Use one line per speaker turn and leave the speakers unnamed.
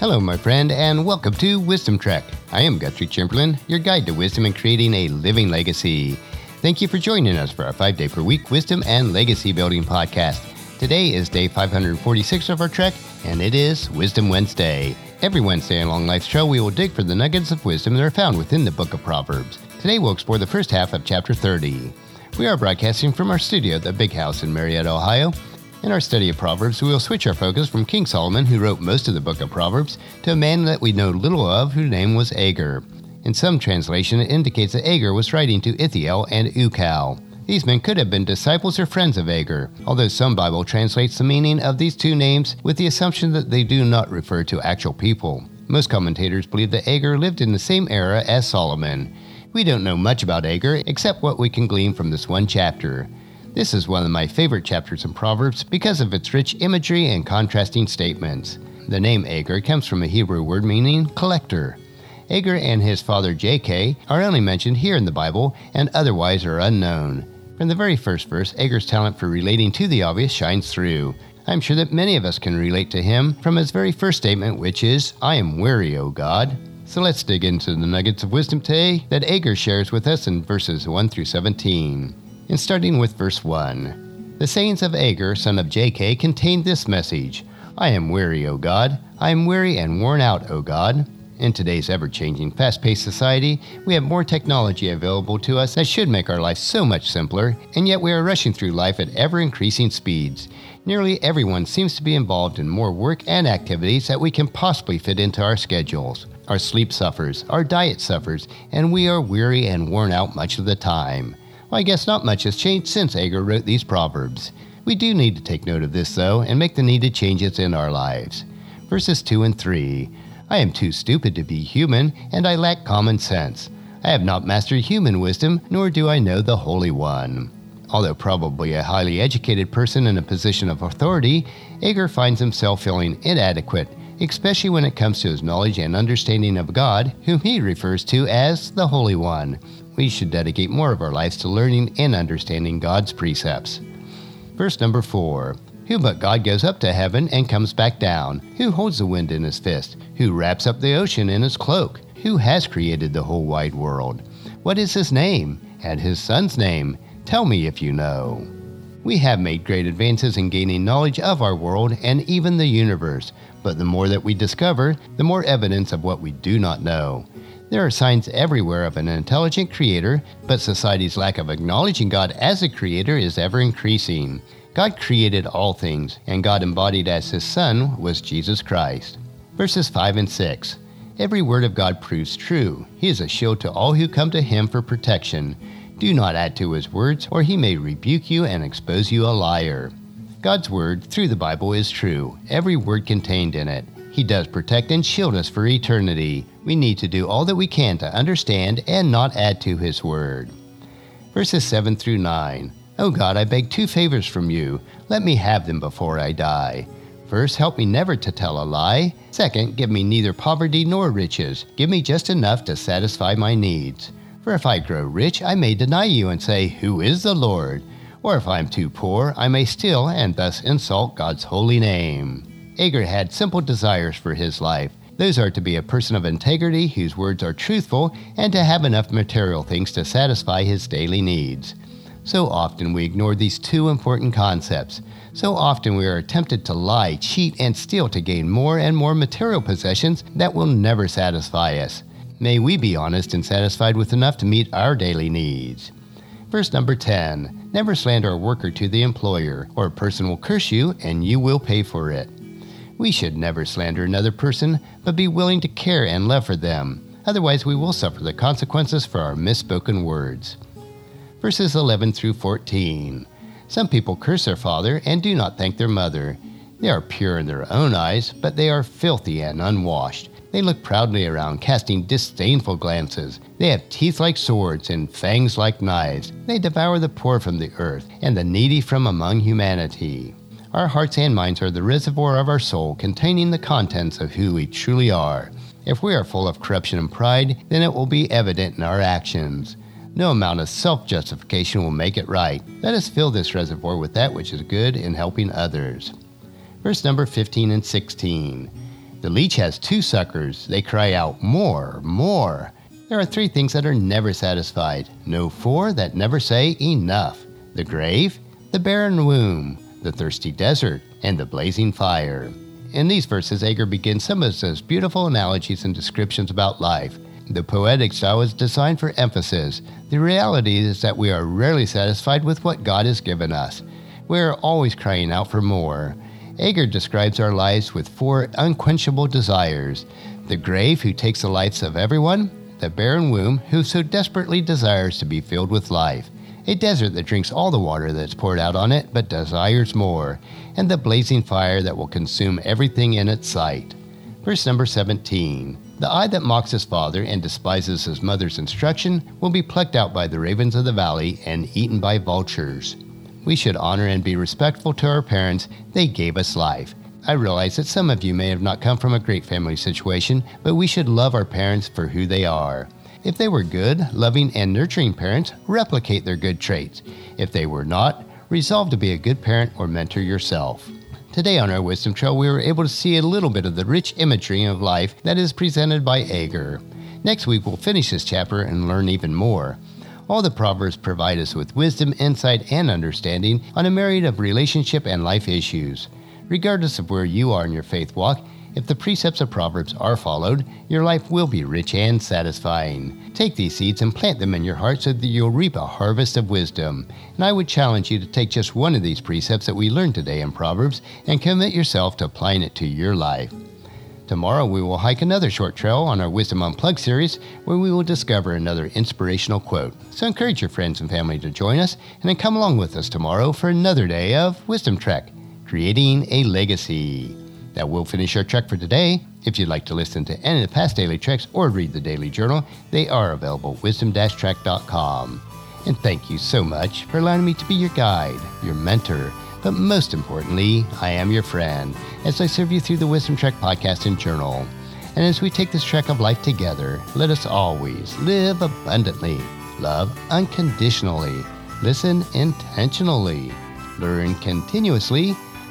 Hello, my friend, and welcome to Wisdom Trek. I am Guthrie Chamberlain, your guide to wisdom and creating a living legacy. Thank you for joining us for our five day per week wisdom and legacy building podcast. Today is day 546 of our trek, and it is Wisdom Wednesday. Every Wednesday along Life's Trail, we will dig for the nuggets of wisdom that are found within the book of Proverbs. Today, we'll explore the first half of chapter 30. We are broadcasting from our studio at the Big House in Marietta, Ohio. In our study of Proverbs, we will switch our focus from King Solomon, who wrote most of the book of Proverbs, to a man that we know little of, whose name was Agur. In some translation, it indicates that Agur was writing to Ithiel and Ucal. These men could have been disciples or friends of Agur, although some Bible translates the meaning of these two names with the assumption that they do not refer to actual people. Most commentators believe that Agur lived in the same era as Solomon. We don't know much about Agur except what we can glean from this one chapter. This is one of my favorite chapters in Proverbs because of its rich imagery and contrasting statements. The name Agur comes from a Hebrew word meaning collector. Agur and his father Jakeh are only mentioned here in the Bible and otherwise are unknown. From the very first verse, Agur's talent for relating to the obvious shines through. I'm sure that many of us can relate to him from his very first statement, which is, I am weary, O God. So let's dig into the nuggets of wisdom today that Agur shares with us in verses 1 through 17 and starting with verse 1. The sayings of Agur, son of Jakeh, contained this message I am weary, O God. I am weary and worn out, O God. In today's ever changing, fast paced society, we have more technology available to us that should make our life so much simpler, and yet we are rushing through life at ever increasing speeds. Nearly everyone seems to be involved in more work and activities that we can possibly fit into our schedules. Our sleep suffers, our diet suffers, and we are weary and worn out much of the time. Well, I guess not much has changed since Agur wrote these proverbs. We do need to take note of this, though, and make the needed changes in our lives. Verses 2 and 3 I am too stupid to be human, and I lack common sense. I have not mastered human wisdom, nor do I know the Holy One. Although probably a highly educated person in a position of authority, Agur finds himself feeling inadequate, especially when it comes to his knowledge and understanding of God, whom he refers to as the Holy One we should dedicate more of our lives to learning and understanding God's precepts. Verse number 4 Who but God goes up to heaven and comes back down? Who holds the wind in his fist? Who wraps up the ocean in his cloak? Who has created the whole wide world? What is his name? And his son's name? Tell me if you know. We have made great advances in gaining knowledge of our world and even the universe, but the more that we discover, the more evidence of what we do not know. There are signs everywhere of an intelligent creator, but society's lack of acknowledging God as a creator is ever increasing. God created all things, and God embodied as his Son was Jesus Christ. Verses 5 and 6 Every word of God proves true. He is a shield to all who come to him for protection. Do not add to his words, or he may rebuke you and expose you a liar. God's word, through the Bible, is true, every word contained in it. He does protect and shield us for eternity. We need to do all that we can to understand and not add to His Word. Verses 7 through 9. Oh God, I beg two favors from you. Let me have them before I die. First, help me never to tell a lie. Second, give me neither poverty nor riches. Give me just enough to satisfy my needs. For if I grow rich, I may deny you and say, Who is the Lord? Or if I am too poor, I may steal and thus insult God's holy name. Agur had simple desires for his life. Those are to be a person of integrity whose words are truthful and to have enough material things to satisfy his daily needs. So often we ignore these two important concepts. So often we are tempted to lie, cheat, and steal to gain more and more material possessions that will never satisfy us. May we be honest and satisfied with enough to meet our daily needs. Verse number 10 Never slander a worker to the employer, or a person will curse you and you will pay for it. We should never slander another person, but be willing to care and love for them. Otherwise, we will suffer the consequences for our misspoken words. Verses 11 through 14. Some people curse their father and do not thank their mother. They are pure in their own eyes, but they are filthy and unwashed. They look proudly around, casting disdainful glances. They have teeth like swords and fangs like knives. They devour the poor from the earth and the needy from among humanity. Our hearts and minds are the reservoir of our soul containing the contents of who we truly are. If we are full of corruption and pride, then it will be evident in our actions. No amount of self justification will make it right. Let us fill this reservoir with that which is good in helping others. Verse number 15 and 16. The leech has two suckers. They cry out, More, more. There are three things that are never satisfied. No four that never say enough the grave, the barren womb, the thirsty desert, and the blazing fire. In these verses, Agur begins some of his beautiful analogies and descriptions about life. The poetic style is designed for emphasis. The reality is that we are rarely satisfied with what God has given us. We are always crying out for more. Agur describes our lives with four unquenchable desires the grave, who takes the lives of everyone, the barren womb, who so desperately desires to be filled with life, a desert that drinks all the water that's poured out on it but desires more, and the blazing fire that will consume everything in its sight. Verse number 17 The eye that mocks his father and despises his mother's instruction will be plucked out by the ravens of the valley and eaten by vultures. We should honor and be respectful to our parents. They gave us life. I realize that some of you may have not come from a great family situation, but we should love our parents for who they are. If they were good, loving, and nurturing parents, replicate their good traits. If they were not, resolve to be a good parent or mentor yourself. Today on our Wisdom Trail, we were able to see a little bit of the rich imagery of life that is presented by Agur. Next week, we'll finish this chapter and learn even more. All the Proverbs provide us with wisdom, insight, and understanding on a myriad of relationship and life issues. Regardless of where you are in your faith walk, if the precepts of Proverbs are followed, your life will be rich and satisfying. Take these seeds and plant them in your heart so that you'll reap a harvest of wisdom. And I would challenge you to take just one of these precepts that we learned today in Proverbs and commit yourself to applying it to your life. Tomorrow, we will hike another short trail on our Wisdom Unplugged series where we will discover another inspirational quote. So encourage your friends and family to join us and then come along with us tomorrow for another day of Wisdom Trek Creating a Legacy. That will finish our trek for today. If you'd like to listen to any of the past daily treks or read the daily journal, they are available at wisdom-trek.com. And thank you so much for allowing me to be your guide, your mentor, but most importantly, I am your friend as I serve you through the Wisdom Trek podcast and journal. And as we take this trek of life together, let us always live abundantly, love unconditionally, listen intentionally, learn continuously,